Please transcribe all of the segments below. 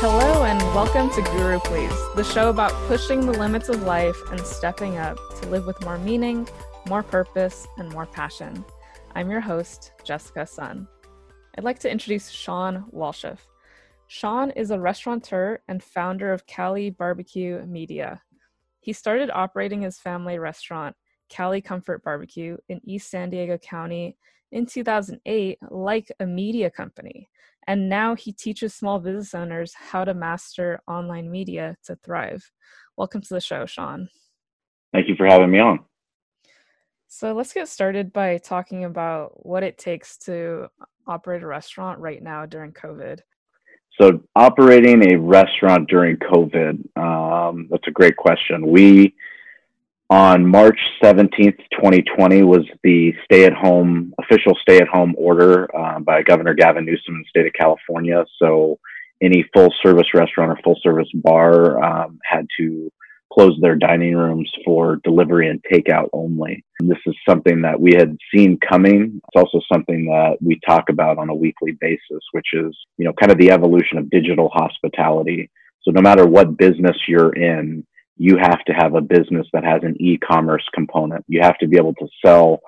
Hello, and welcome to Guru Please, the show about pushing the limits of life and stepping up to live with more meaning, more purpose, and more passion. I'm your host, Jessica Sun. I'd like to introduce Shawn Walchef. Shawn is a restaurateur and founder of Cali Barbecue Media. He started operating his family restaurant, Cali Comfort Barbecue, in East San Diego County in 2008, like a media company. And now he teaches small business owners how to master online media to thrive. Welcome to the show, Shawn. Thank you for having me on. So let's get started by talking about what it takes to operate a restaurant right now during COVID. So, operating a restaurant during COVID, um, that's a great question. We on March 17th, 2020, was the stay at home, official stay at home order uh, by Governor Gavin Newsom in the state of California. So any full service restaurant or full service bar um, had to close their dining rooms for delivery and takeout only. And this is something that we had seen coming. It's also something that we talk about on a weekly basis, which is, you know, kind of the evolution of digital hospitality. So no matter what business you're in, you have to have a business that has an e-commerce component. You have to be able to sell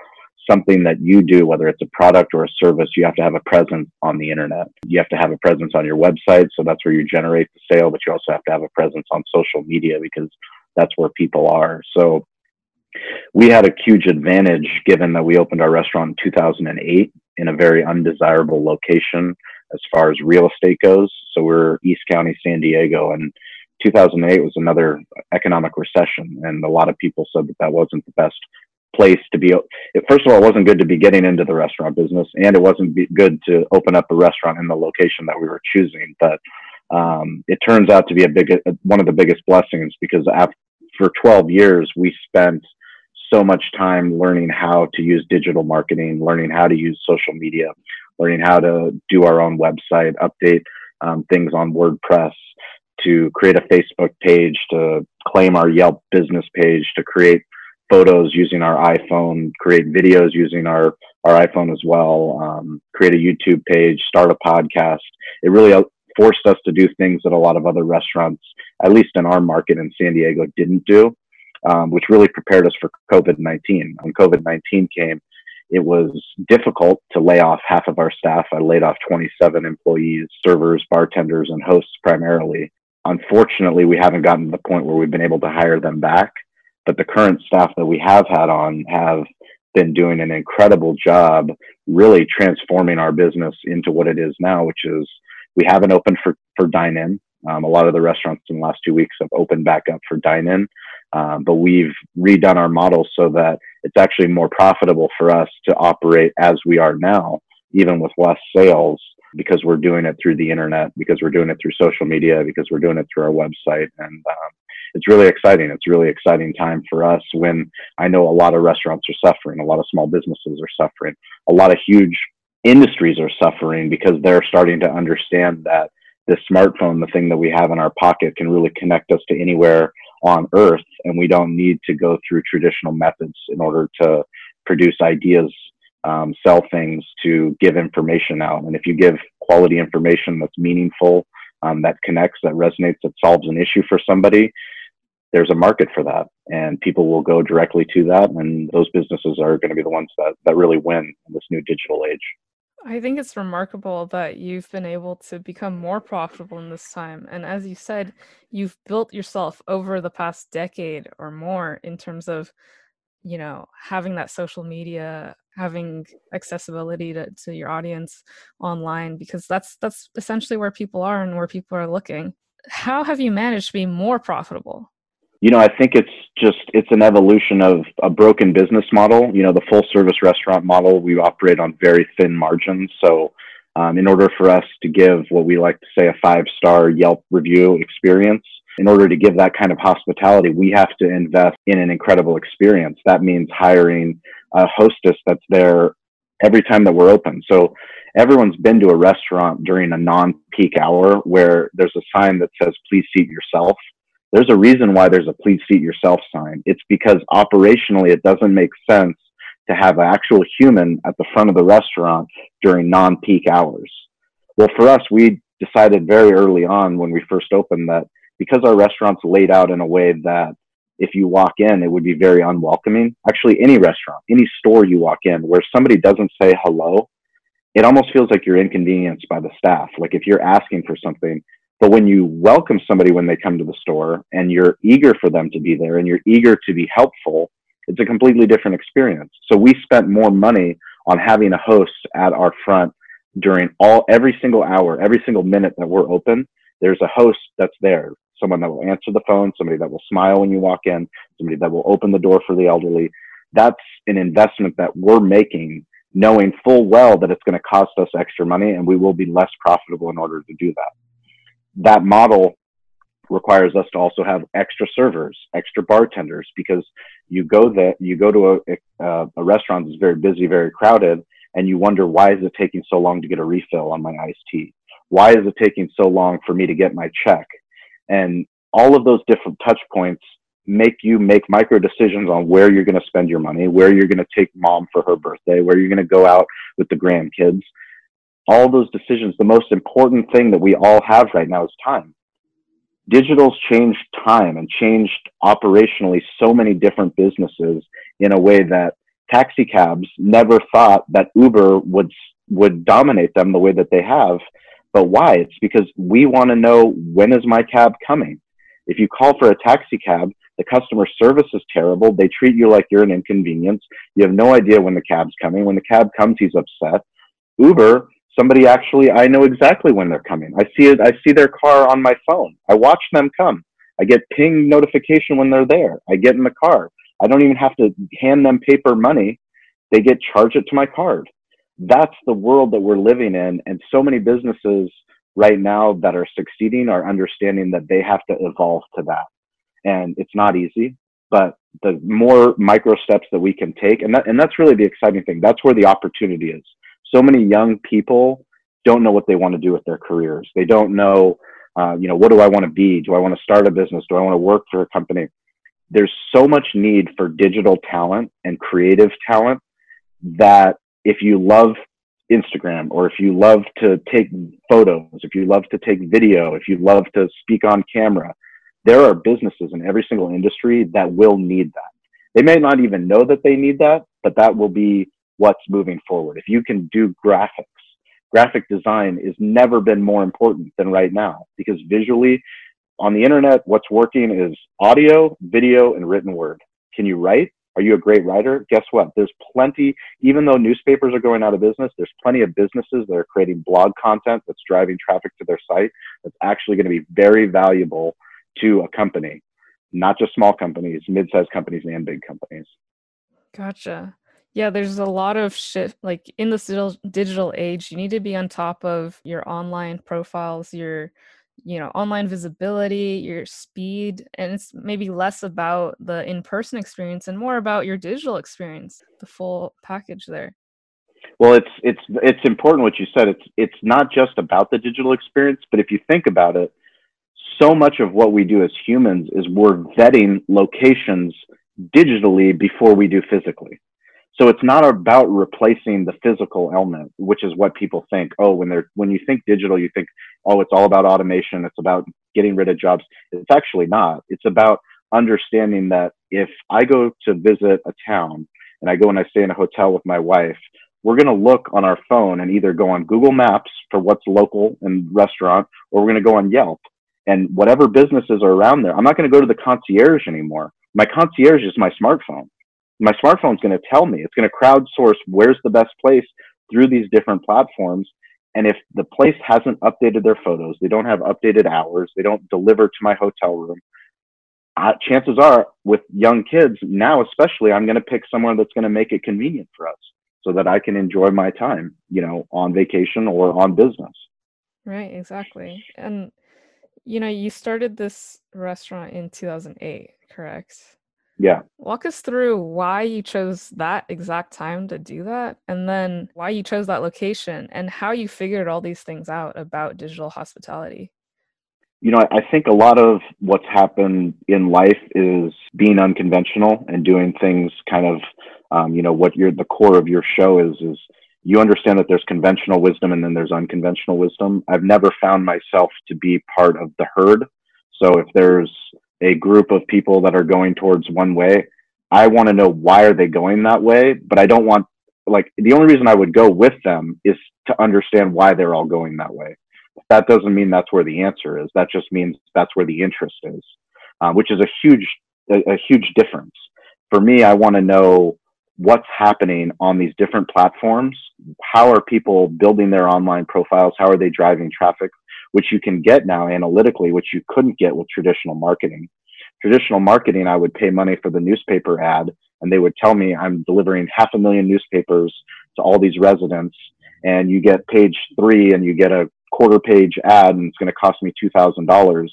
something that you do, whether it's a product or a service, you have to have a presence on the internet. You have to have a presence on your website. So that's where you generate the sale, but you also have to have a presence on social media because that's where people are. So we had a huge advantage given that we opened our restaurant in 2008 in a very undesirable location as far as real estate goes. So we're East County, San Diego, and 2008 was another economic recession, and a lot of people said that that wasn't the best place to be. First of all, it wasn't good to be getting into the restaurant business, and it wasn't good to open up a restaurant in the location that we were choosing. But um, it turns out to be a big one of the biggest blessings because after for 12 years we spent so much time learning how to use digital marketing, learning how to use social media, learning how to do our own website, update um, things on WordPress, to create a Facebook page, to claim our Yelp business page, to create photos using our iPhone, create videos using our, our iPhone as well, um, create a YouTube page, start a podcast. It really forced us to do things that a lot of other restaurants, at least in our market in San Diego, didn't do, um, which really prepared us for COVID 19. When COVID 19 came, it was difficult to lay off half of our staff. I laid off 27 employees, servers, bartenders, and hosts primarily. Unfortunately, we haven't gotten to the point where we've been able to hire them back. But the current staff that we have had on have been doing an incredible job really transforming our business into what it is now, which is we haven't opened for, for dine in. Um, a lot of the restaurants in the last two weeks have opened back up for dine in, um, but we've redone our model so that it's actually more profitable for us to operate as we are now, even with less sales, because we're doing it through the internet, because we're doing it through social media, because we're doing it through our website. And um, it's really exciting. It's really exciting time for us when I know a lot of restaurants are suffering, a lot of small businesses are suffering, a lot of huge industries are suffering because they're starting to understand that this smartphone, the thing that we have in our pocket, can really connect us to anywhere on earth. And we don't need to go through traditional methods in order to produce ideas um, sell things to give information out. And if you give quality information that's meaningful, um, that connects, that resonates, that solves an issue for somebody, there's a market for that. And people will go directly to that. And those businesses are going to be the ones that, that really win in this new digital age. I think it's remarkable that you've been able to become more profitable in this time. And as you said, you've built yourself over the past decade or more in terms of, you know, having that social media having accessibility to, to your audience online because that's that's essentially where people are and where people are looking. How have you managed to be more profitable? You know i think it's just it's an evolution of a broken business model. You know the full service restaurant model we operate on very thin margins. So um, in order for us to give what we like to say a five star yelp review experience in order to give that kind of hospitality we have to invest in an incredible experience that means hiring a hostess that's there every time that we're open. So everyone's been to a restaurant during a non-peak hour where there's a sign that says please seat yourself. There's a reason why there's a please seat yourself sign. It's because operationally it doesn't make sense to have an actual human at the front of the restaurant during non-peak hours. Well, for us, we decided very early on when we first opened that because our restaurant's laid out in a way that if you walk in, it would be very unwelcoming. Actually, any restaurant, any store you walk in where somebody doesn't say hello, it almost feels like you're inconvenienced by the staff. Like if you're asking for something, but when you welcome somebody when they come to the store and you're eager for them to be there and you're eager to be helpful, it's a completely different experience. So we spent more money on having a host at our front during all every single hour, every single minute that we're open. There's a host that's there, someone that will answer the phone, somebody that will smile when you walk in, somebody that will open the door for the elderly. That's an investment that we're making, knowing full well that it's going to cost us extra money and we will be less profitable in order to do that. That model requires us to also have extra servers, extra bartenders, because you go that you go to a, a, a restaurant that's very busy, very crowded, and you wonder why is it taking so long to get a refill on my iced tea? Why is it taking so long for me to get my check? And all of those different touch points make you make micro decisions on where you're going to spend your money, where you're going to take mom for her birthday, where you're going to go out with the grandkids. All those decisions, the most important thing that we all have right now is time digital's changed time and changed operationally so many different businesses in a way that taxi cabs never thought that Uber would would dominate them the way that they have. But why? It's because we want to know when is my cab coming. If you call for a taxi cab, the customer service is terrible. They treat you like you're an inconvenience. You have no idea when the cab's coming. When the cab comes, he's upset. Uber somebody actually i know exactly when they're coming i see it i see their car on my phone i watch them come i get ping notification when they're there i get in the car i don't even have to hand them paper money they get charged it to my card that's the world that we're living in and so many businesses right now that are succeeding are understanding that they have to evolve to that and it's not easy but the more micro steps that we can take and that, and that's really the exciting thing that's where the opportunity is so many young people don't know what they want to do with their careers. They don't know, uh, you know, what do I want to be? Do I want to start a business? Do I want to work for a company? There's so much need for digital talent and creative talent that if you love Instagram or if you love to take photos, if you love to take video, if you love to speak on camera, there are businesses in every single industry that will need that. They may not even know that they need that, but that will be what's moving forward. If you can do graphics, graphic design has never been more important than right now because visually on the internet, what's working is audio, video, and written word. Can you write? Are you a great writer? Guess what? There's plenty, even though newspapers are going out of business, there's plenty of businesses that are creating blog content that's driving traffic to their site that's actually going to be very valuable to a company, not just small companies, mid sized companies, and big companies. Gotcha. Yeah, there's a lot of shit like in this digital digital age, you need to be on top of your online profiles, your you know, online visibility, your speed, and it's maybe less about the in-person experience and more about your digital experience, the full package there. Well, it's it's it's important what you said. It's it's not just about the digital experience, but if you think about it, so much of what we do as humans is we're vetting locations digitally before we do physically. So it's not about replacing the physical element, which is what people think. Oh, when they're when you think digital, you think, oh, it's all about automation. It's about getting rid of jobs. It's actually not. It's about understanding that if I go to visit a town and I go and I stay in a hotel with my wife, we're going to look on our phone and either go on Google Maps for what's local and restaurant, or we're going to go on Yelp and whatever businesses are around there. I'm not going to go to the concierge anymore. My concierge is my smartphone my smartphone's going to tell me. It's going to crowdsource where's the best place through these different platforms. And if the place hasn't updated their photos they don't have updated hours they don't deliver to my hotel room uh, chances are with young kids now especially i'm going to pick somewhere that's going to make it convenient for us so that i can enjoy my time you know on vacation or on business. Right exactly. And you know you started this restaurant in 2008 correct yeah. Walk us through why you chose that exact time to do that, and then why you chose that location, and how you figured all these things out about digital hospitality. You know, I think a lot of what's happened in life is being unconventional and doing things kind of, um, you know, what your the core of your show is is you understand that there's conventional wisdom and then there's unconventional wisdom. I've never found myself to be part of the herd. So if there's a group of people that are going towards one way, I want to know why are they going that way, but I don't want like the only reason I would go with them is to understand why they're all going that way. That doesn't mean that's where the answer is. That just means that's where the interest is, uh, which is a huge a, a huge difference. For me, I want to know what's happening on these different platforms. How are people building their online profiles? How are they driving traffic? Which you can get now analytically, which you couldn't get with traditional marketing. Traditional marketing, I would pay money for the newspaper ad and they would tell me I'm delivering half a million newspapers to all these residents and you get page three and you get a quarter page ad and it's going to cost me $2,000.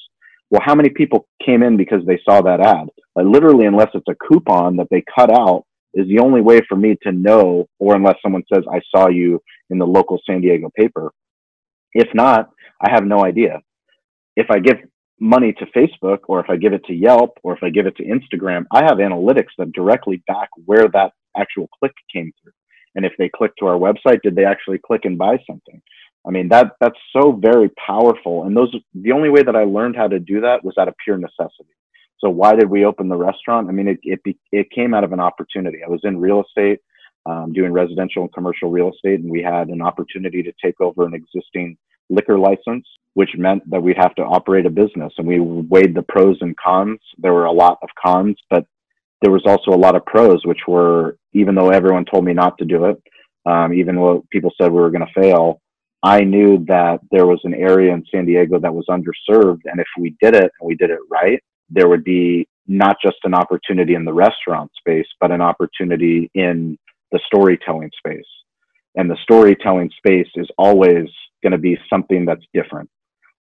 Well, how many people came in because they saw that ad? Like literally, unless it's a coupon that they cut out, is the only way for me to know, or unless someone says, I saw you in the local San Diego paper. If not, I have no idea. If I give money to Facebook or if I give it to Yelp or if I give it to Instagram, I have analytics that directly back where that actual click came through. And if they click to our website, did they actually click and buy something? I mean, that that's so very powerful. And those the only way that I learned how to do that was out of pure necessity. So why did we open the restaurant? I mean, it it, it came out of an opportunity. I was in real estate, um, doing residential and commercial real estate, and we had an opportunity to take over an existing liquor license, which meant that we'd have to operate a business. And we weighed the pros and cons. There were a lot of cons, but there was also a lot of pros, which were even though everyone told me not to do it, um, even though people said we were going to fail, I knew that there was an area in San Diego that was underserved. And if we did it and we did it right, there would be not just an opportunity in the restaurant space, but an opportunity in the storytelling space. And the storytelling space is always going to be something that's different.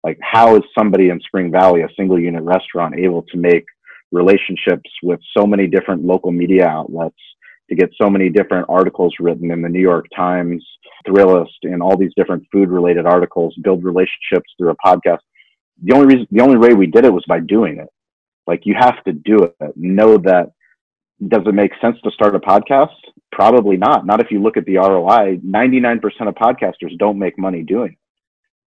Like, how is somebody in Spring Valley, a single unit restaurant, able to make relationships with so many different local media outlets to get so many different articles written in the New York Times, Thrillist, and all these different food related articles, build relationships through a podcast. The only reason, the only way we did it was by doing it. Like, you have to do it. Know that does it make sense to start a podcast? Probably not. Not if you look at the ROI. 99% of podcasters don't make money doing it.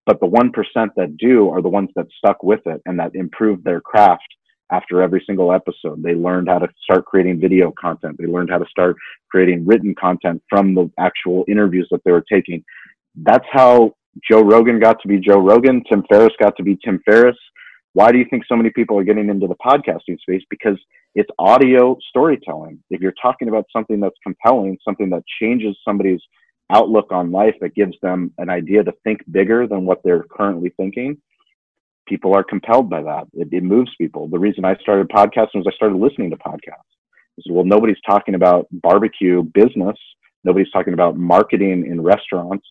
But the 1% that do are the ones that stuck with it and that improved their craft after every single episode. They learned how to start creating video content. They learned how to start creating written content from the actual interviews that they were taking. That's how Joe Rogan got to be Joe Rogan. Tim Ferriss got to be Tim Ferriss. Why do you think so many people are getting into the podcasting space? Because it's audio storytelling. If you're talking about something that's compelling, something that changes somebody's outlook on life, that gives them an idea to think bigger than what they're currently thinking, people are compelled by that. It, it moves people. The reason I started podcasting was I started listening to podcasts. I said, well, nobody's talking about barbecue business. Nobody's talking about marketing in restaurants.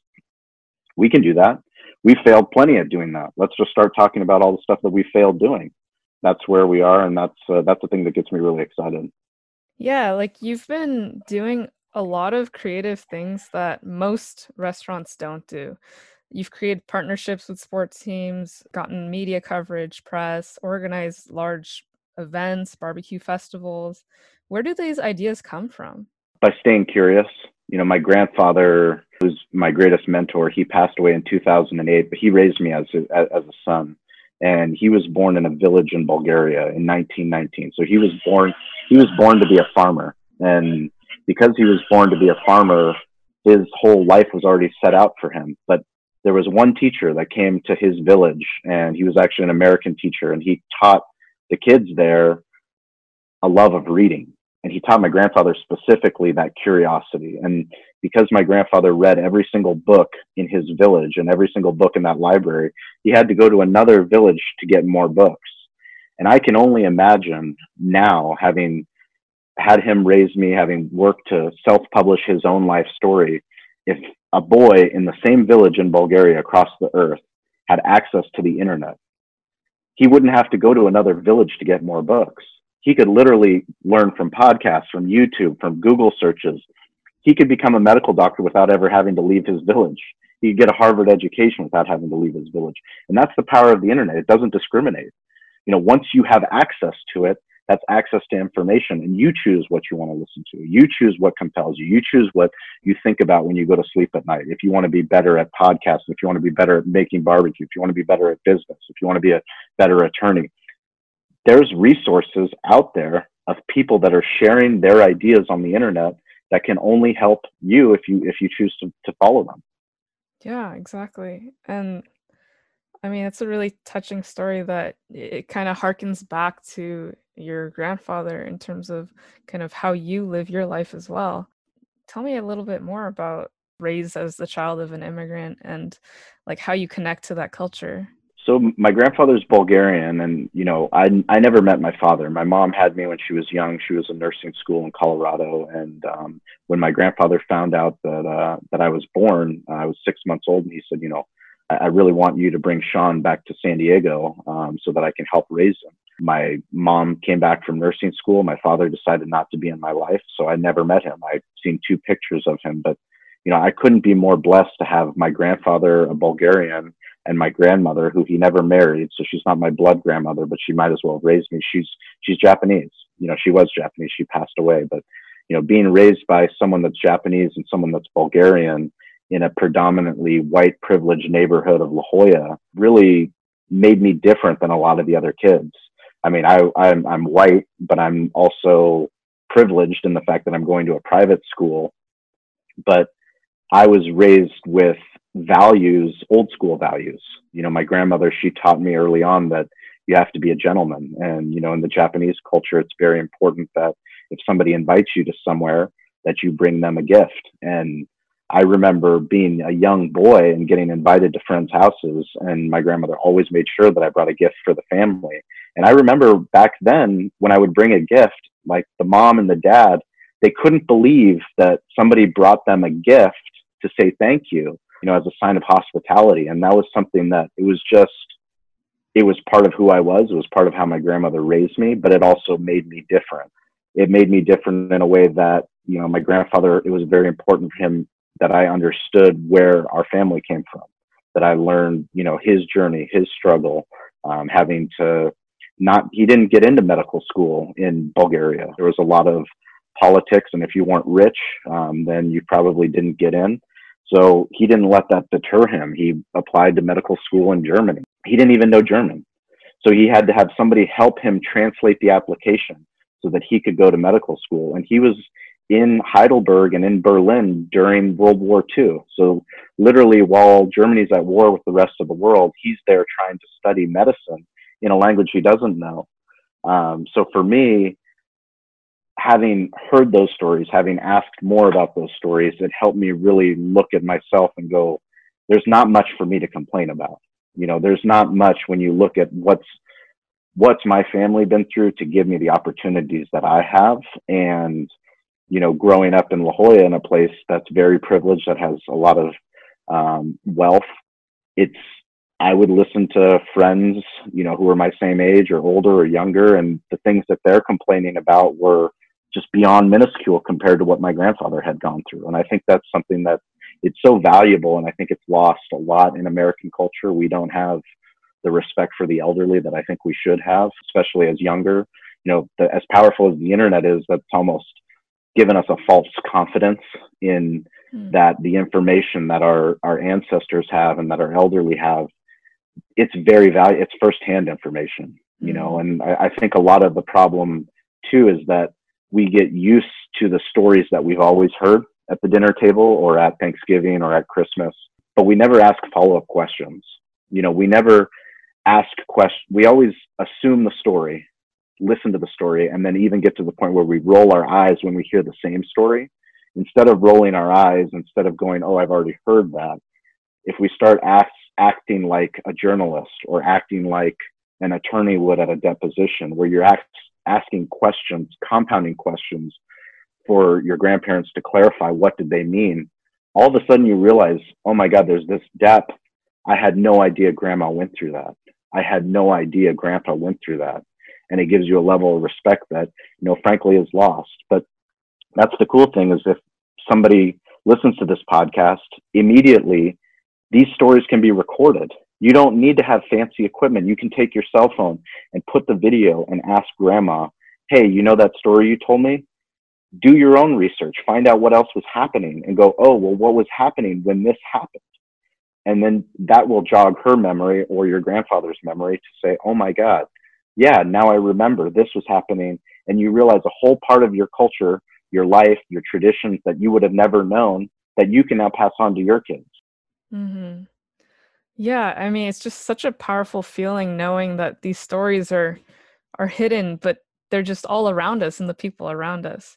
We can do that we failed plenty at doing that. Let's just start talking about all the stuff that we failed doing. That's where we are, and that's uh, that's the thing that gets me really excited. Yeah, like you've been doing a lot of creative things that most restaurants don't do. You've created partnerships with sports teams, gotten media coverage, press, organized large events, barbecue festivals. Where do these ideas come from? By staying curious. You know, my grandfather was my greatest mentor. He passed away in 2008, but he raised me as a, as a son. And he was born in a village in Bulgaria in 1919. So he was born he was born to be a farmer, and because he was born to be a farmer, his whole life was already set out for him. But there was one teacher that came to his village, and he was actually an American teacher, and he taught the kids there a love of reading and he taught my grandfather specifically that curiosity. And because my grandfather read every single book in his village and every single book in that library, he had to go to another village to get more books. And I can only imagine now, having had him raise me, having worked to self publish his own life story, if a boy in the same village in Bulgaria across the earth had access to the internet, he wouldn't have to go to another village to get more books he could literally learn from podcasts, from YouTube, from Google searches. He could become a medical doctor without ever having to leave his village. He could get a Harvard education without having to leave his village. And that's the power of the internet. It doesn't discriminate. You know, once you have access to it, That's access to information. And you choose what you want to listen to. You choose what compels you. You choose what you think about when you go to sleep at night. If you want to be better at podcasts, if you want to be better at making barbecue, if you want to be better at business, if you want to be a better attorney, there's resources out there of people that are sharing their ideas on the internet that can only help you if you if you choose to, to follow them. Yeah, exactly. And I mean, it's a really touching story that it kind of harkens back to your grandfather in terms of kind of how you live your life as well. Tell me a little bit more about raised as the child of an immigrant and like how you connect to that culture. So my grandfather's Bulgarian, and you know, I I never met my father. My mom had me when she was young. She was in nursing school in Colorado, and um, when my grandfather found out that uh, that I was born, I was six months old, and he said, you know, I, I really want you to bring Shawn back to San Diego um, so that I can help raise him. My mom came back from nursing school. My father decided not to be in my life, so I never met him. I've seen two pictures of him, but you know, I couldn't be more blessed to have my grandfather, a Bulgarian, and my grandmother, who he never married, so she's not my blood grandmother, but she might as well have raised me. She's she's Japanese. You know, she was Japanese. She passed away, but you know, being raised by someone that's Japanese and someone that's Bulgarian in a predominantly white privileged neighborhood of La Jolla really made me different than a lot of the other kids. I mean, I, I'm I'm white, but I'm also privileged in the fact that I'm going to a private school. But I was raised with values, old school values. You know, my grandmother, she taught me early on that you have to be a gentleman. And, you know, in the Japanese culture, it's very important that if somebody invites you to somewhere, that you bring them a gift. And I remember being a young boy and getting invited to friends' houses, and my grandmother always made sure that I brought a gift for the family. And I remember back then when I would bring a gift, like the mom and the dad, they couldn't believe that somebody brought them a gift to say thank you you know, as a sign of hospitality. And that was something that it was just, it was part of who I was. It was part of how my grandmother raised me, but it also made me different. It made me different in a way that, you know, my grandfather, it was very important for him that I understood where our family came from, that I learned, you know, his journey, his struggle, um, having to not, he didn't get into medical school in Bulgaria. There was a lot of politics, and if you weren't rich, um, then you probably didn't get in. So he didn't let that deter him. He applied to medical school in Germany. He didn't even know German. So he had to have somebody help him translate the application so that he could go to medical school. And he was in Heidelberg and in Berlin during World War II. So literally while Germany's at war with the rest of the world, he's there trying to study medicine in a language he doesn't know. Um, so for me, having heard those stories, having asked more about those stories, it helped me really look at myself and go, there's not much for me to complain about. You know, there's not much when you look at what's what's my family been through to give me the opportunities that I have. And, you know, growing up in La Jolla in a place that's very privileged, that has a lot of um, wealth, it's I would listen to friends, you know, who were my same age or older or younger, and the things that they're complaining about were just beyond minuscule compared to what my grandfather had gone through. And I think that's something that it's so valuable. And I think it's lost a lot in American culture. We don't have the respect for the elderly that I think we should have, especially as younger. You know, the, as powerful as the internet is, that's almost given us a false confidence in mm. that the information that our, our ancestors have and that our elderly have, it's very valuable. It's firsthand information, you mm. know, hmm. and I, I think a lot of the problem too is that we get used to the stories that we've always heard at the dinner table or at Thanksgiving or at Christmas, but we never ask follow up questions. You know, we never ask questions. We always assume the story, listen to the story, and then even get to the point where we roll our eyes when we hear the same story. Instead of rolling our eyes, instead of going, oh, I've already heard that, if we start act, acting like a journalist or acting like an attorney would at a deposition, where you're act, asking questions, compounding questions for your grandparents to clarify what did they mean, all of a sudden you realize, oh my God, there's this depth. I had no idea grandma went through that. I had no idea grandpa went through that. And it gives you a level of respect that, you know, frankly is lost. But that's the cool thing is if somebody listens to this podcast, immediately these stories can be recorded you don't need to have fancy equipment. You can take your cell phone and put the video and ask grandma hey, you know that story you told me? Do your own research, find out what else was happening, and go, oh, well, what was happening when this happened? And then that will jog her memory or your grandfather's memory to say, oh my God, yeah, now I remember this was happening. And you realize a whole part of your culture, your life, your traditions that you would have never known that you can now pass on to your kids. Mm-hmm. Yeah, I mean, it's just such a powerful feeling knowing that these stories are are hidden, but they're just all around us and the people around us.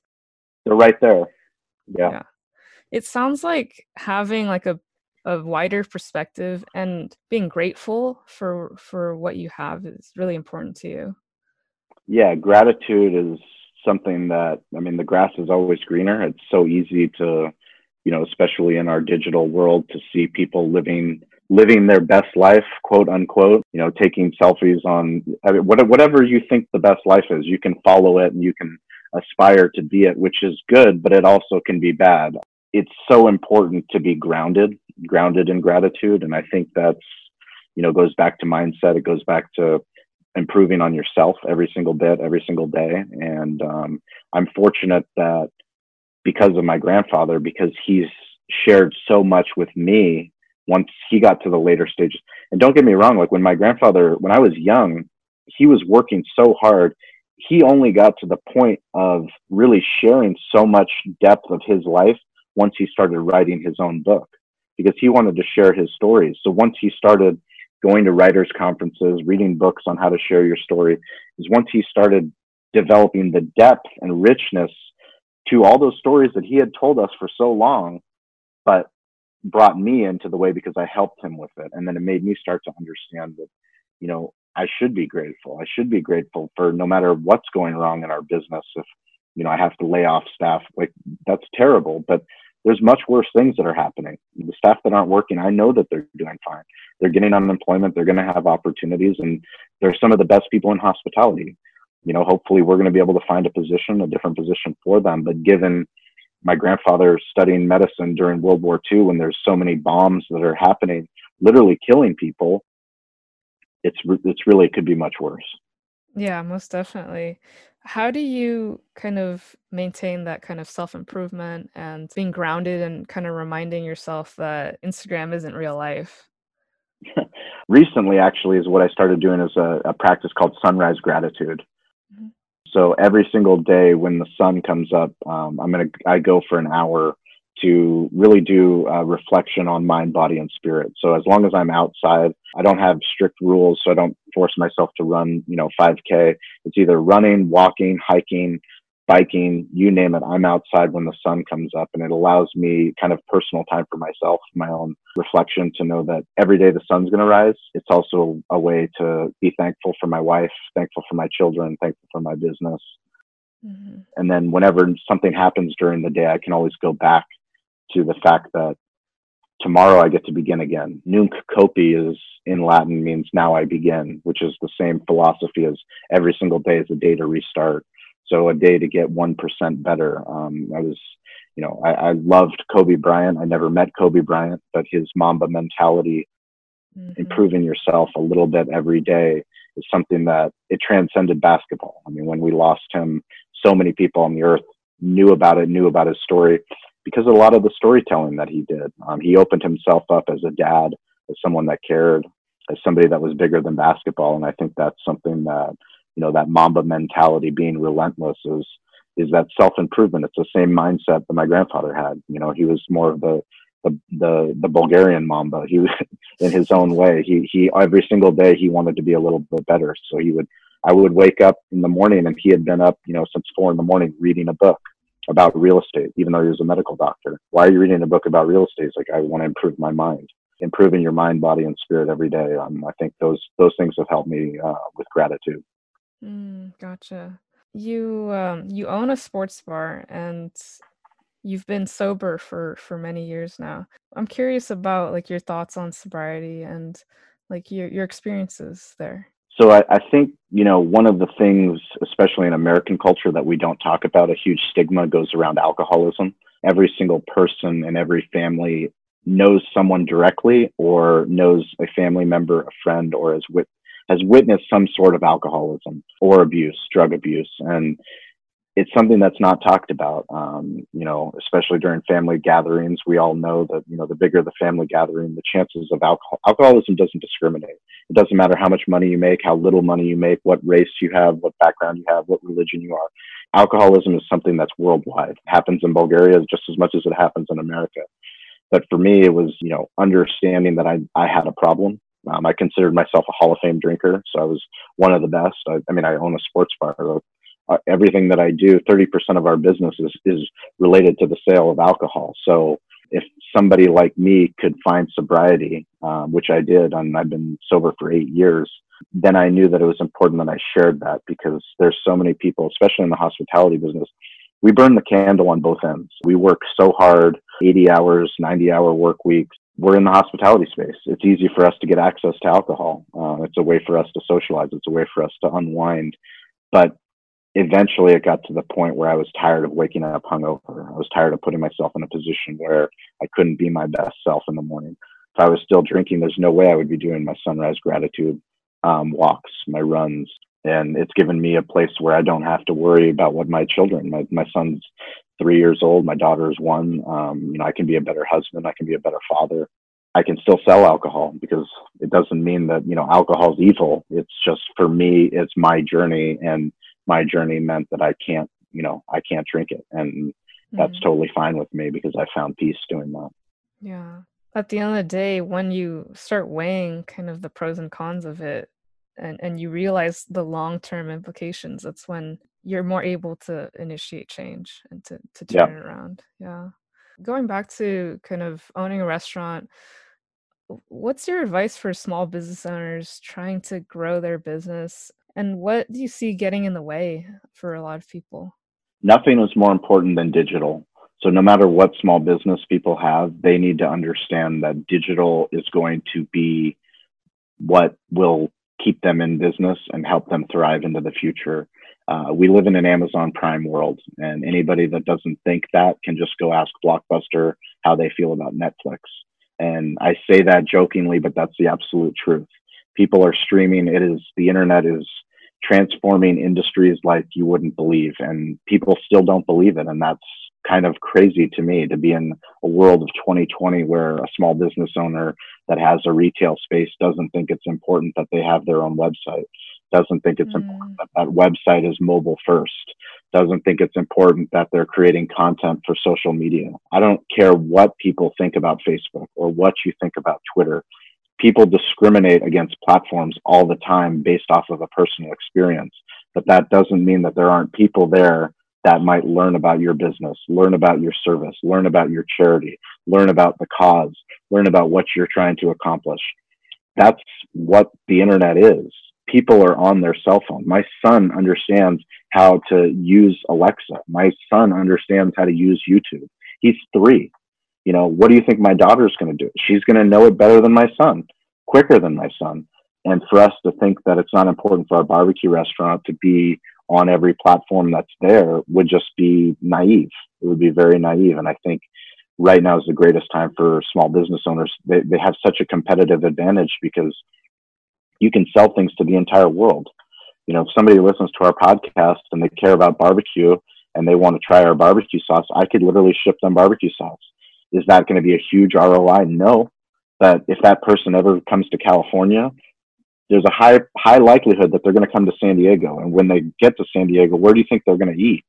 They're right there. Yeah. yeah. It sounds like having like a a wider perspective and being grateful for for what you have is really important to you. Yeah, gratitude is something that I mean the grass is always greener. It's so easy to, you know, especially in our digital world to see people living living their best life, quote unquote, you know, taking selfies on whatever you think the best life is, you can follow it and you can aspire to be it, which is good, but it also can be bad. It's so important to be grounded, grounded in gratitude. And I think that's, you know, goes back to mindset. It goes back to improving on yourself every single bit, every single day. And um, I'm fortunate that because of my grandfather, because he's shared so much with me once he got to the later stages. And don't get me wrong, like when my grandfather, when I was young, he was working so hard. He only got to the point of really sharing so much depth of his life once he started writing his own book because he wanted to share his stories. So once he started going to writers conferences, reading books on how to share your story, is once he started developing the depth and richness to all those stories that he had told us for so long, but brought me into the way because I helped him with it. And then it made me start to understand that, you know, I should be grateful. I should be grateful for no matter what's going wrong in our business. If, you know, I have to lay off staff, like that's terrible. But there's much worse things that are happening. The staff that aren't working, I know that they're doing fine. They're getting unemployment. They're going to have opportunities, and they're some of the best people in hospitality. You know, hopefully, we're going to be able to find a position, a different position for them. But given my grandfather studying medicine during World War II when there's so many bombs that are happening, literally killing people, it's it's really could be much worse. Yeah, most definitely. How do you kind of maintain that kind of self improvement and being grounded and kind of reminding yourself that Instagram isn't real life? Recently, actually, is what I started doing is a, a practice called sunrise gratitude. So every single day when the sun comes up, um, I'm gonna I go for an hour to really do a reflection on mind, body, and spirit. So as long as I'm outside, I don't have strict rules, so I don't force myself to run, you know, 5K. It's either running, walking, hiking, biking, you name it. I'm outside when the sun comes up, and it allows me kind of personal time for myself, my own reflection to know that every day the sun's going to rise. It's also a way to be thankful for my wife, thankful for my children, thankful for my business. Mm-hmm. And then whenever something happens during the day, I can always go back to the fact that tomorrow I get to begin again. Nunc coepi is in Latin means now I begin, which is the same philosophy as every single day is a day to restart. So a day to get 1% better. Um, I was, you know, I, I, loved Kobe Bryant. I never met Kobe Bryant, but his Mamba mentality, mm-hmm. improving yourself a little bit every day is something that it transcended basketball. I mean, when we lost him, so many people on the earth knew about it, knew about his story because of a lot of the storytelling that he did. Um, he opened himself up as a dad, as someone that cared, as somebody that was bigger than basketball. And I think that's something that, you know, that Mamba mentality, being relentless, is is that self improvement. It's the same mindset that my grandfather had. You know, he was more of the the the, the Bulgarian Mamba. He was in his own way. He he every single day he wanted to be a little bit better. So he would I would wake up in the morning and he had been up, you know, since four in the morning reading a book about real estate, even though he was a medical doctor. Why are you reading a book about real estate? It's like, I want to improve my mind. Improving your mind, body, and spirit every day. Um, I think those those things have helped me uh, with gratitude. Mm, gotcha. You um, you own a sports bar and you've been sober for for many years now. I'm curious about like your thoughts on sobriety and like your your experiences there. So I, I, think, you know, one of the things, especially in American culture, that we don't talk about, a huge stigma goes around alcoholism. Every single person in every family knows someone directly or knows a family member, a friend, or has, wit- has witnessed some sort of alcoholism or abuse, drug abuse, and it's something that's not talked about. Um, you know, especially during family gatherings, we all know that you know the bigger the family gathering, the chances of alcohol alcoholism doesn't discriminate. It doesn't matter how much money you make, how little money you make, what race you have, what background you have, what religion you are. Alcoholism is something that's worldwide. It happens in Bulgaria just as much as it happens in America. But for me, it was you know understanding that I I had a problem. Um, I considered myself a Hall of Fame drinker, so I was one of the best. I, I mean, I own a sports bar uh, everything that I do, 30% of our business is, is related to the sale of alcohol. So if somebody like me could find sobriety, um, which I did, and I've been sober for eight years, then I knew that it was important that I shared that because there's so many people, especially in the hospitality business, we burn the candle on both ends. We work so hard, 80 hours, 90 hour work weeks. We're in the hospitality space. It's easy for us to get access to alcohol. Uh, it's a way for us to socialize. It's a way for us to unwind. But eventually it got to the point where I was tired of waking up hungover. I was tired of putting myself in a position where I couldn't be my best self in the morning. If I was still drinking, there's no way I would be doing my sunrise gratitude um, walks, my runs. And it's given me a place where I don't have to worry about what my children, my, my son's three years old, my daughter is one. Um, you know, I can be a better husband. I can be a better father. I can still sell alcohol because it doesn't mean that, you know, alcohol is evil. It's just for me, it's my journey. And my journey meant that I can't, you know, I can't drink it. And that's mm-hmm. totally fine with me because I found peace doing that. Yeah. At the end of the day, when you start weighing kind of the pros and cons of it and, and you realize the long term implications, that's when you're more able to initiate change and to, to turn yeah. it around. Yeah. Going back to kind of owning a restaurant, what's your advice for small business owners trying to grow their business and what do you see getting in the way for a lot of people? Nothing is more important than digital. So, no matter what small business people have, they need to understand that digital is going to be what will keep them in business and help them thrive into the future. Uh, we live in an Amazon Prime world, and anybody that doesn't think that can just go ask Blockbuster how they feel about Netflix. And I say that jokingly, but that's the absolute truth. People are streaming. It is the internet is transforming industries like you wouldn't believe and people still don't believe it and that's kind of crazy to me to be in a world of 2020 where a small business owner that has a retail space doesn't think it's important that they have their own website doesn't think it's mm. important that that website is mobile first doesn't think it's important that they're creating content for social media i don't care what people think about facebook or what you think about twitter people discriminate against platforms all the time based off of a personal experience. But that doesn't mean that there aren't people there that might learn about your business, learn about your service, learn about your charity, learn about the cause, learn about what you're trying to accomplish. That's what the internet is. People are on their cell phone. My son understands how to use Alexa. My son understands how to use YouTube. He's three you know, what do you think my daughter's going to do? She's going to know it better than my son, quicker than my son. And for us to think that it's not important for our barbecue restaurant to be on every platform that's there would just be naive. It would be very naive. And I think right now is the greatest time for small business owners. They, they have such a competitive advantage because you can sell things to the entire world. You know, if somebody listens to our podcast and they care about barbecue and they want to try our barbecue sauce, I could literally ship them barbecue sauce. Is that going to be a huge ROI? No. But if that person ever comes to California, there's a high high likelihood that they're going to come to San Diego. And when they get to San Diego, where do you think they're going to eat?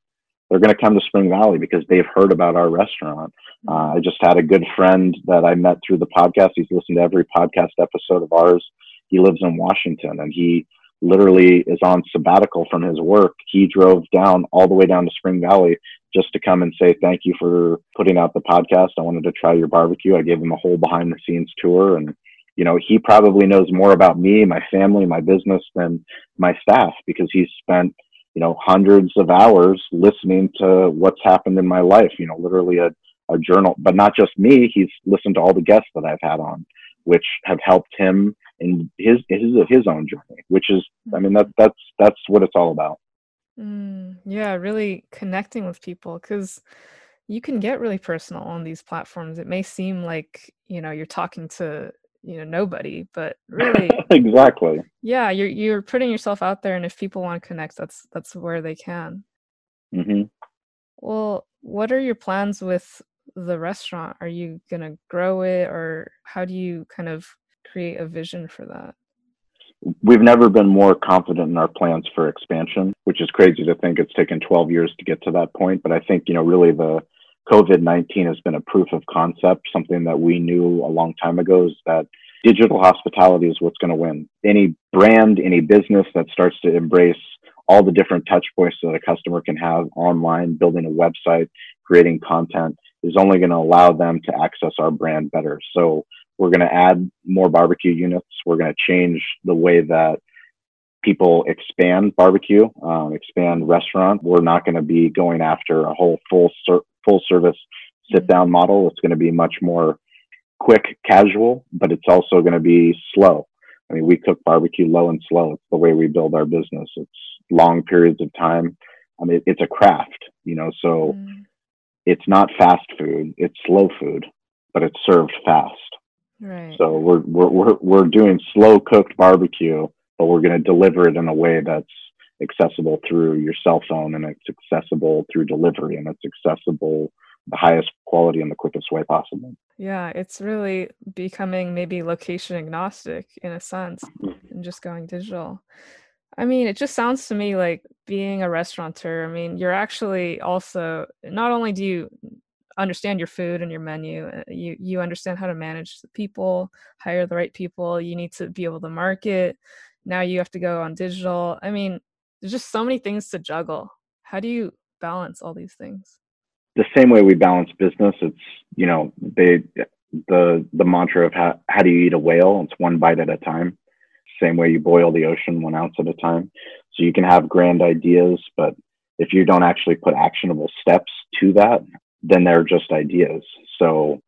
They're going to come to Spring Valley because they've heard about our restaurant. Uh, I just had a good friend that I met through the podcast. He's listened to every podcast episode of ours. He lives in Washington and he literally is on sabbatical from his work. He drove down all the way down to Spring Valley just to come and say thank you for putting out the podcast. I wanted to try your barbecue. I gave him a whole behind the scenes tour and you know, he probably knows more about me, my family, my business than my staff because he's spent, you know, hundreds of hours listening to what's happened in my life, you know, literally a, a journal, but not just me. He's listened to all the guests that I've had on, which have helped him in his, his, his own journey, which is, I mean, that, that's, that's what it's all about. Mm, yeah, really connecting with people because you can get really personal on these platforms. It may seem like, you know, you're talking to you know nobody but really exactly. Yeah you're you're putting yourself out there and if people want to connect that's that's where they can. Mm-hmm. well what are your plans with the restaurant? Are you going to grow it or how do you kind of create a vision for that? We've never been more confident in our plans for expansion which is crazy to think it's taken 12 years to get to that point but i think you know really the COVID 19 has been a proof of concept, something that we knew a long time ago is that digital hospitality is what's going to win. Any brand, any business that starts to embrace all the different touch points that a customer can have online, building a website, creating content is only going to allow them to access our brand better. So we're going to add more barbecue units. We're going to change the way that people expand barbecue, um, expand restaurant. We're not going to be going after a whole full ser- full service sit down mm-hmm. model. It's going to be much more quick, casual, but it's also going to be slow. I mean, we cook barbecue low and slow. It's the way we build our business. It's long periods of time. I mean, it's a craft, you know, so mm. it's not fast food, it's slow food, but it's served fast. Right. So we're, we're, we're, we're doing slow cooked barbecue, but we're going to deliver it in a way that's accessible through your cell phone and it's accessible through delivery and it's accessible the highest quality and the quickest way possible. Yeah, it's really becoming maybe location agnostic in a sense mm-hmm. and just going digital. I mean, it just sounds to me like being a restaurateur. I mean, you're actually also not only do you understand your food and your menu, uh, you you understand how to manage the people, hire the right people, you need to be able to market. Now you have to go on digital. I mean, there's just so many things to juggle. How do you balance all these things? The same way we balance business, it's you know they the the mantra of how how do you eat a whale? It's one bite at a time. Same way you boil the ocean one ounce at a time. So you can have grand ideas, but if you don't actually put actionable steps to that, then they're just ideas. So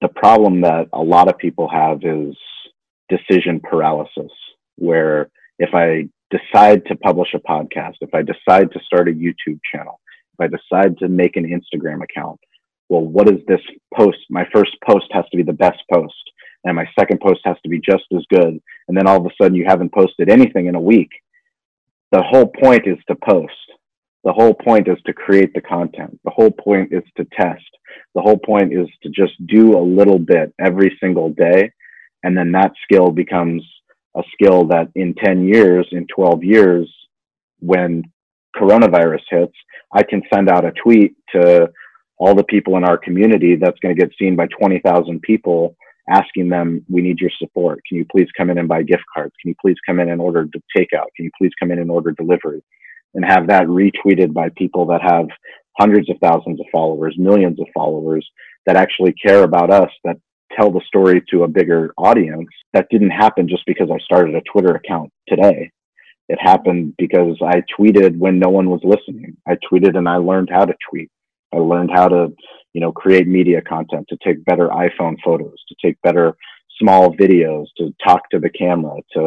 the problem that a lot of people have is decision paralysis, where if I decide to publish a podcast, if I decide to start a YouTube channel, if I decide to make an Instagram account, well, what is this post? My first post has to be the best post, and my second post has to be just as good. And then all of a sudden, you haven't posted anything in a week. The whole point is to post. The whole point is to create the content. The whole point is to test. The whole point is to just do a little bit every single day. And then that skill becomes a skill that in 10 years, in 12 years, when coronavirus hits, I can send out a tweet to all the people in our community that's going to get seen by 20,000 people asking them, we need your support. Can you please come in and buy gift cards? Can you please come in and order takeout? Can you please come in and order delivery? And have that retweeted by people that have hundreds of thousands of followers, millions of followers that actually care about us, that tell the story to a bigger audience. That didn't happen just because I started a Twitter account today. It happened because I tweeted when no one was listening. I tweeted and I learned how to tweet. I learned how to, you know, create media content, to take better iPhone photos, to take better small videos, to talk to the camera, to,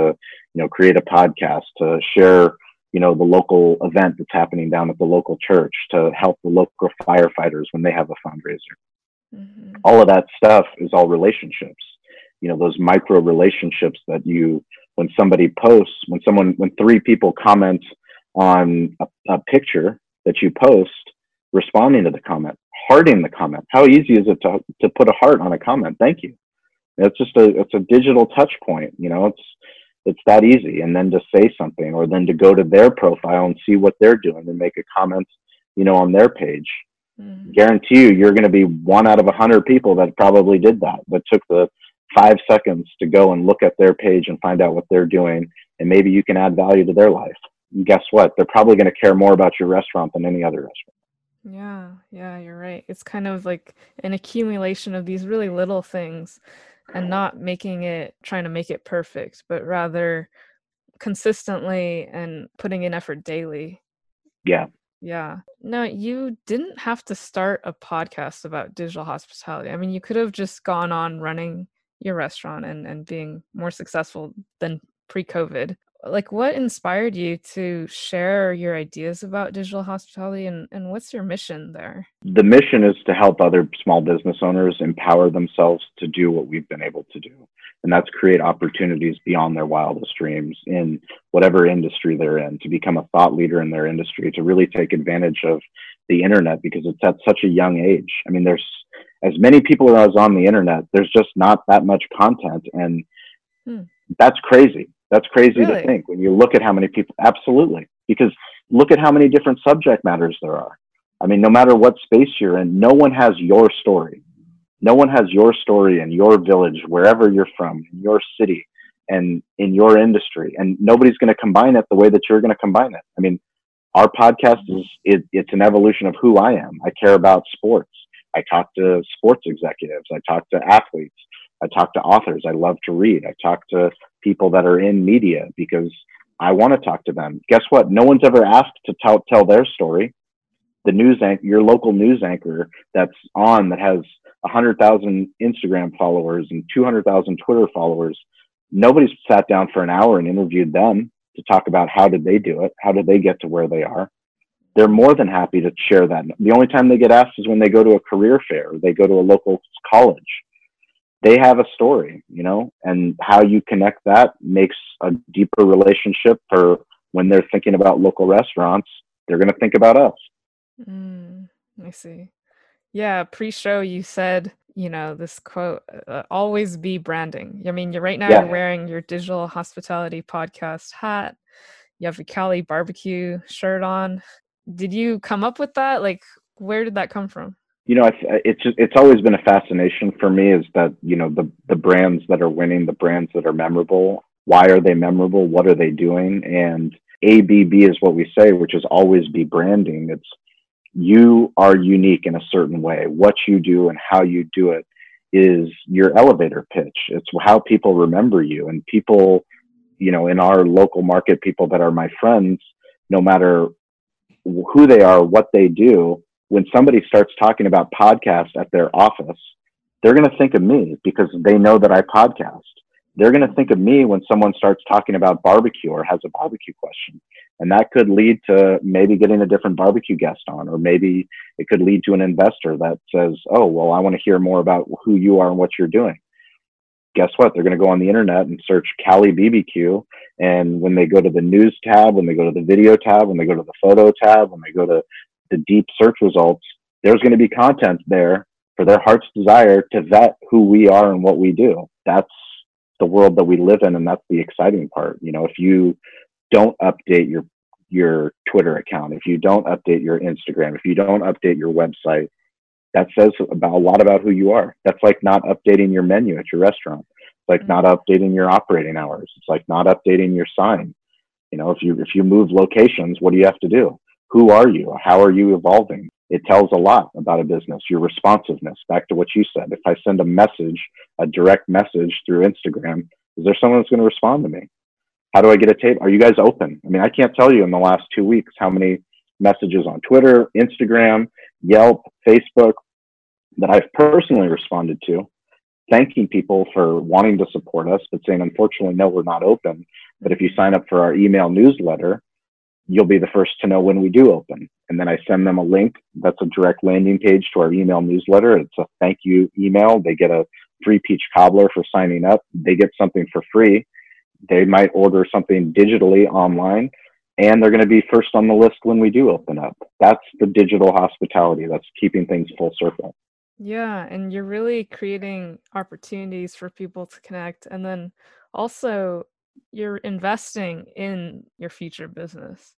you know, create a podcast, to share, you know, the local event that's happening down at the local church, to help the local firefighters when they have a fundraiser. Mm-hmm. All of that stuff is all relationships. You know, those micro relationships that you, when somebody posts, when someone, when three people comment on a, a picture that you post, responding to the comment, hearting the comment. How easy is it to, to put a heart on a comment? Thank you. It's just a, it's a digital touch point. You know, it's, it's that easy. And then to say something or then to go to their profile and see what they're doing and make a comment, you know, on their page Mm-hmm. Guarantee you, you're going to be one out of a hundred people that probably did that, that took the five seconds to go and look at their page and find out what they're doing. And maybe you can add value to their life. And guess what? They're probably going to care more about your restaurant than any other restaurant. Yeah, yeah, you're right. It's kind of like an accumulation of these really little things and not making it, trying to make it perfect, but rather consistently and putting in effort daily. Yeah, yeah. No, you didn't have to start a podcast about digital hospitality. I mean, you could have just gone on running your restaurant and, and being more successful than pre COVID. Like what inspired you to share your ideas about digital hospitality and, and what's your mission there? The mission is to help other small business owners empower themselves to do what we've been able to do and that's create opportunities beyond their wildest dreams in whatever industry they're in to become a thought leader in their industry to really take advantage of the internet because it's at such a young age. I mean there's as many people as on the internet there's just not that much content and hmm. that's crazy that's crazy really? to think when you look at how many people, absolutely, because look at how many different subject matters there are. I mean, no matter what space you're in, no one has your story. No one has your story in your village, wherever you're from, in your city, and in your industry. And nobody's going to combine it the way that you're going to combine it. I mean, our podcast is it, it's an evolution of who I am. I care about sports. I talk to sports executives. I talk to athletes. I talk to authors. I love to read. I talk to people that are in media because I want to talk to them. Guess what? No one's ever asked to tell, their story. The news anchor, your local news anchor that's on that has 100,000 Instagram followers and 200,000 Twitter followers, nobody's sat down for an hour and interviewed them to talk about how did they do it? How did they get to where they are? They're more than happy to share that. The only time they get asked is when they go to a career fair, they go to a local college they have a story, you know, and how you connect that makes a deeper relationship for when they're thinking about local restaurants, they're going to think about us. Mm, I see. Yeah, pre-show you said, you know, this quote, uh, always be branding. I mean, you're right now yeah. you're wearing your digital hospitality podcast hat. You have a Cali barbecue shirt on. Did you come up with that? Like where did that come from? You know, it's just, it's always been a fascination for me is that you know the the brands that are winning, the brands that are memorable. Why are they memorable? What are they doing? And ABB is what we say, which is always be branding. It's you are unique in a certain way. What you do and how you do it is your elevator pitch. It's how people remember you and people, you know, in our local market, people that are my friends, no matter who they are, what they do, when somebody starts talking about podcasts at their office, they're going to think of me because they know that I podcast. They're going to think of me when someone starts talking about barbecue or has a barbecue question. And that could lead to maybe getting a different barbecue guest on, or maybe it could lead to an investor that says, Oh, well, I want to hear more about who you are and what you're doing. Guess what? They're going to go on the internet and search Cali BBQ. And when they go to the news tab, when they go to the video tab, when they go to the photo tab, when they go to the deep search results, there's going to be content there for their heart's desire to vet who we are and what we do. That's the world that we live in, and that's the exciting part. You know, if you don't update your your Twitter account, if you don't update your Instagram, if you don't update your website, that says about a lot about who you are. That's like not updating your menu at your restaurant. It's like mm-hmm. not updating your operating hours. It's like not updating your sign. You know, if you if you move locations, what do you have to do? Who are you? How are you evolving? It tells a lot about a business, your responsiveness. Back to what you said. If I send a message, a direct message through Instagram, is there someone that's going to respond to me? How do I get a tape? Are you guys open? I mean, I can't tell you in the last two weeks how many messages on Twitter, Instagram, Yelp, Facebook that I've personally responded to, thanking people for wanting to support us, but saying, unfortunately, no, we're not open. But if you sign up for our email newsletter, you'll be the first to know when we do open. And then I send them a link. That's a direct landing page to our email newsletter. It's a thank you email. They get a free peach cobbler for signing up. They get something for free. They might order something digitally online and they're going to be first on the list when we do open up. That's the digital hospitality. That's keeping things full circle. Yeah, and you're really creating opportunities for people to connect and then also you're investing in your future business.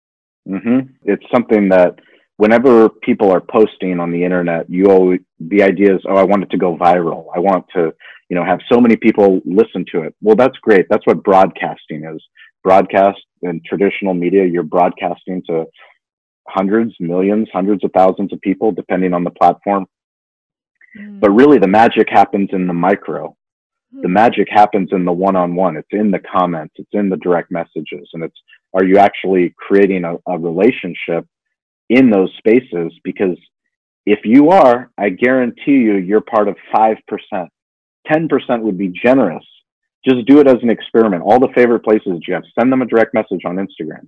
Mm-hmm. It's something that whenever people are posting on the internet, you always the idea is, oh, I want it to go viral. I want to, you know, have so many people listen to it. Well, that's great. That's what broadcasting is. Broadcast and traditional media, you're broadcasting to hundreds, millions, hundreds of thousands of people, depending on the platform. Mm. But really, the magic happens in the micro the magic happens in the one-on-one it's in the comments it's in the direct messages and it's are you actually creating a, a relationship in those spaces because if you are i guarantee you you're part of 5% 10% would be generous Just do it as an experiment. All the favorite places you have, send them a direct message on Instagram.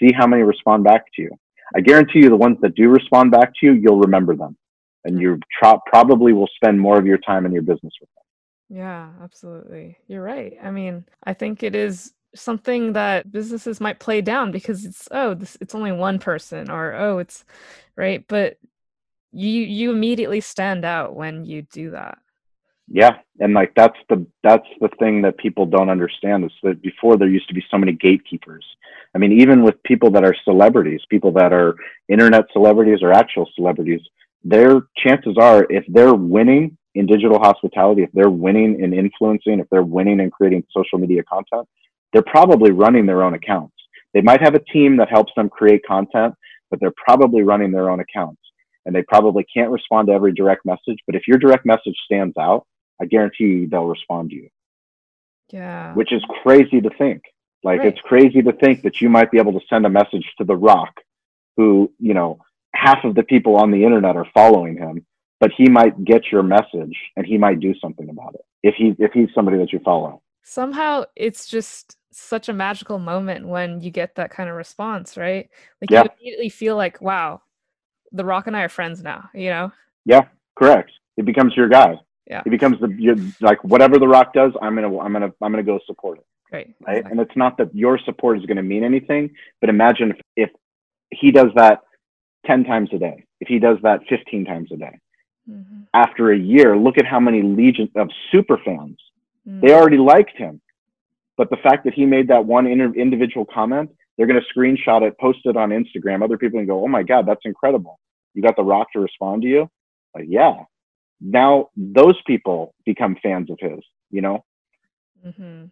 See how many respond back to you. I guarantee you, the ones that do respond back to you, you'll remember them, and hmm. you tro- probably will spend more of your time in your business with them. Yeah, absolutely. You're right. I mean, I think it is something that businesses might play down because it's oh this it's only one person or oh it's right but you you immediately stand out when you do that yeah and like that's the that's the thing that people don't understand is that before there used to be so many gatekeepers i mean even with people that are celebrities people that are internet celebrities or actual celebrities their chances are if they're winning in digital hospitality if they're winning and influencing if they're winning and creating social media content they're probably running their own accounts. They might have a team that helps them create content, but they're probably running their own accounts. And they probably can't respond to every direct message. But if your direct message stands out, I guarantee you they'll respond to you. Yeah. Which is crazy to think. Like right. it's crazy to think that you might be able to send a message to The Rock, who, you know, half of the people on the internet are following him, but he might get your message and he might do something about it if he if he's somebody that you follow. Somehow it's just such a magical moment when you get that kind of response, right? Like yeah. you immediately feel like, wow, The Rock and I are friends now, you know? Yeah, correct. It becomes your guy. Yeah. It becomes the like whatever The Rock does, I'm gonna I'm gonna I'm gonna go support it. Right. Right. Exactly. And it's not that your support is gonna mean anything, but imagine if, if he does that 10 times a day, if he does that 15 times a day. Mm-hmm. After a year, look at how many legions of super fans. Mm-hmm. They already liked him but the fact that he made that one inter- individual comment, they're going to screenshot it, post it on Instagram. Other people can go, "Oh my God, that's incredible! You got the Rock to respond to you." Like, yeah. Now those people become fans of his. You know. Mm-hmm.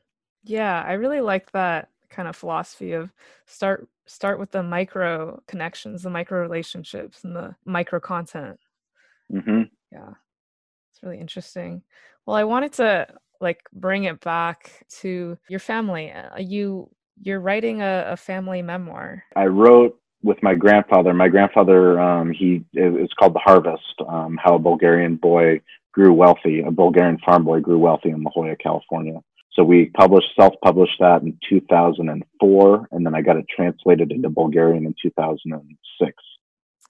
Yeah, I really like that kind of philosophy of start start with the micro connections, the micro relationships, and the micro content. Mm-hmm. Yeah, it's really interesting. Well, I wanted to like bring it back to your family. Uh, you you're writing a, a family memoir. I wrote with my grandfather. My grandfather, um, he it's called The Harvest. Um, how a Bulgarian boy grew wealthy. A Bulgarian farm boy grew wealthy in La Jolla, California. So we published, self-published that in 2004, and then I got it translated into Bulgarian in 2006.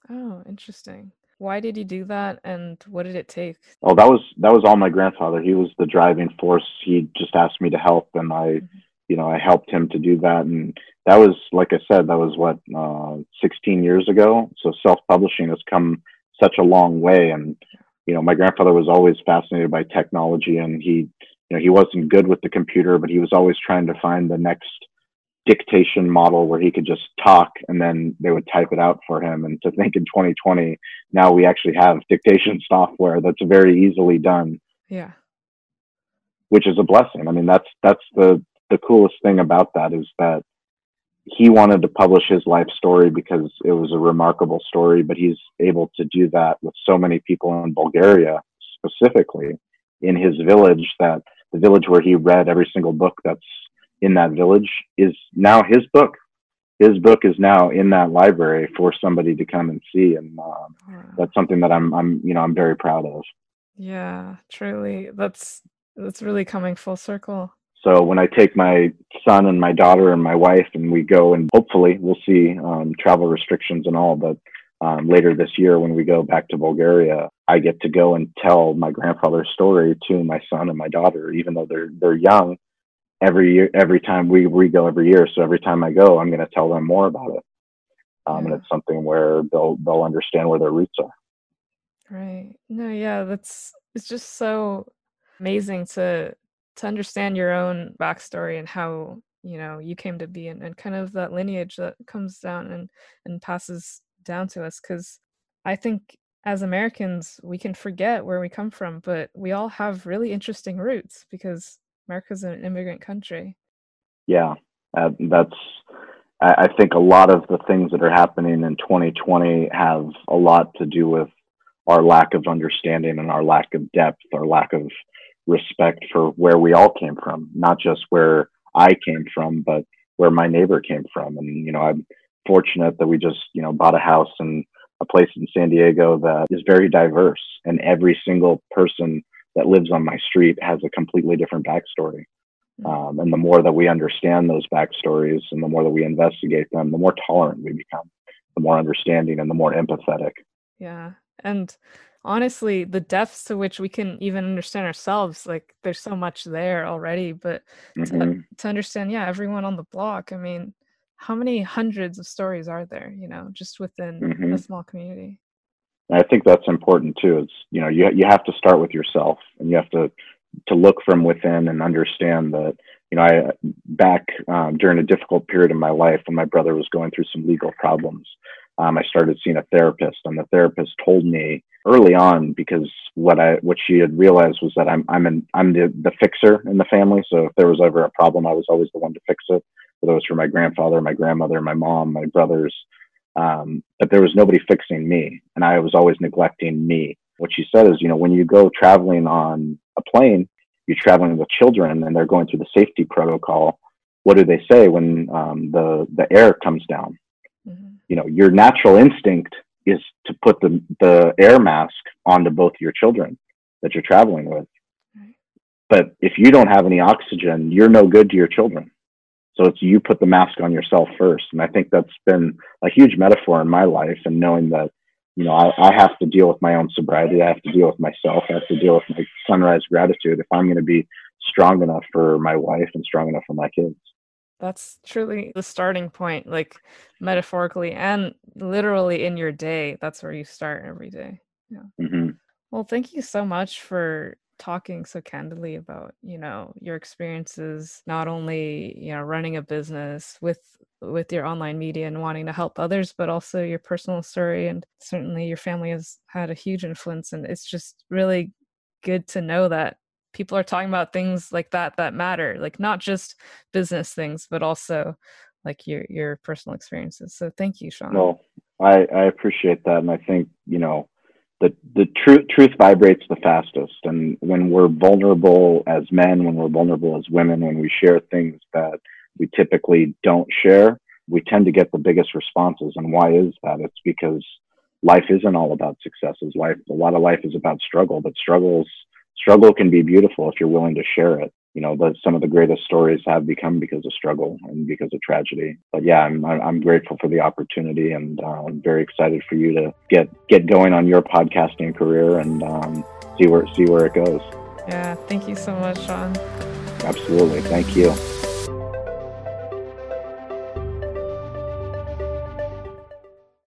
Oh, interesting. Why did you do that, and what did it take? Oh, that was that was all my grandfather. He was the driving force. He just asked me to help, and I, mm-hmm. you know, I helped him to do that. And that was, like I said, that was what uh, 16 years ago. So self-publishing has come such a long way, and you know, my grandfather was always fascinated by technology, and he, you know, he wasn't good with the computer, but he was always trying to find the next dictation model where he could just talk and then they would type it out for him. And to think in 2020, now we actually have dictation software that's very easily done. Yeah. Which is a blessing. I mean, that's that's the the coolest thing about that is that he wanted to publish his life story because it was a remarkable story, but he's able to do that with so many people in Bulgaria specifically in his village that the village where he read every single book that's in that village is now his book. His book is now in that library for somebody to come and see, and um, that's something that I'm, I'm, you know, I'm very proud of. Yeah, truly, that's that's really coming full circle. So when I take my son and my daughter and my wife, and we go, and hopefully we'll see um, travel restrictions and all, but um, later this year when we go back to Bulgaria, I get to go and tell my grandfather's story to my son and my daughter, even though they're they're young every year, every time we, we go every year. So every time I go, I'm going to tell them more about it. Um. And it's something where they'll, they'll understand where their roots are. Right. No, yeah, that's, it's just so amazing to, to understand your own backstory and how, you know, you came to be and, and kind of that lineage that comes down and, and passes down to us. Cause I think as Americans, we can forget where we come from, but we all have really interesting roots because America's an immigrant country. Yeah, uh, that's. I, I think a lot of the things that are happening in 2020 have a lot to do with our lack of understanding and our lack of depth, our lack of respect for where we all came from, not just where I came from, but where my neighbor came from. And, you know, I'm fortunate that we just, you know, bought a house in a place in San Diego that is very diverse and every single person that lives on my street has a completely different backstory. Hmm. Um, and the more that we understand those backstories and the more that we investigate them, the more tolerant we become, the more understanding and the more empathetic. Yeah. And honestly, the depths to which we can even understand ourselves, like there's so much there already. But mm-hmm. to, to understand, yeah, everyone on the block, I mean, how many hundreds of stories are there, you know, just within mm-hmm. a small community? I think that's important too. It's, you know, you, you have to start with yourself and you have to to look from within and understand that you know i back um, during a difficult period in my life when my brother was going through some legal problems um, i started seeing a therapist and the therapist told me early on because what i what she had realized was that i'm i'm an, i'm the, the fixer in the family so if there was ever a problem i was always the one to fix it whether it was for my grandfather my grandmother my mom my brothers um, but there was nobody fixing me and i was always neglecting me what she said is, you know, when you go traveling on a plane, you're traveling with children and they're going through the safety protocol. What do they say when um, the the air comes down? Mm-hmm. You know, your natural instinct is to put the the air mask onto both your children that you're traveling with. Right. But if you don't have any oxygen, you're no good to your children. So it's you put the mask on yourself first. And I think that's been a huge metaphor in my life and knowing that you know, I, I have to deal with my own sobriety. I have to deal with myself. I have to deal with my sunrise gratitude if I'm going to be strong enough for my wife and strong enough for my kids. That's truly the starting point, like metaphorically and literally in your day. That's where you start every day. Yeah. Mm-hmm. Well, thank you so much for talking so candidly about you know your experiences not only you know running a business with with your online media and wanting to help others but also your personal story and certainly your family has had a huge influence and it's just really good to know that people are talking about things like that that matter like not just business things but also like your your personal experiences. So thank you Shawn no i i appreciate that and i think you know the the truth truth vibrates the fastest. And when we're vulnerable as men when we're vulnerable as women when we share things that we typically don't share we tend to get the biggest responses. And why is that? It's because life isn't all about successes. Life a lot of life is about struggle but struggles struggle can be beautiful if you're willing to share it you know, that some of the greatest stories have become because of struggle and because of tragedy. But yeah, I'm I'm grateful for the opportunity, and uh, I'm very excited for you to get get going on your podcasting career and um, see where see where it goes. Yeah, thank you so much, Shawn. Absolutely, thank you.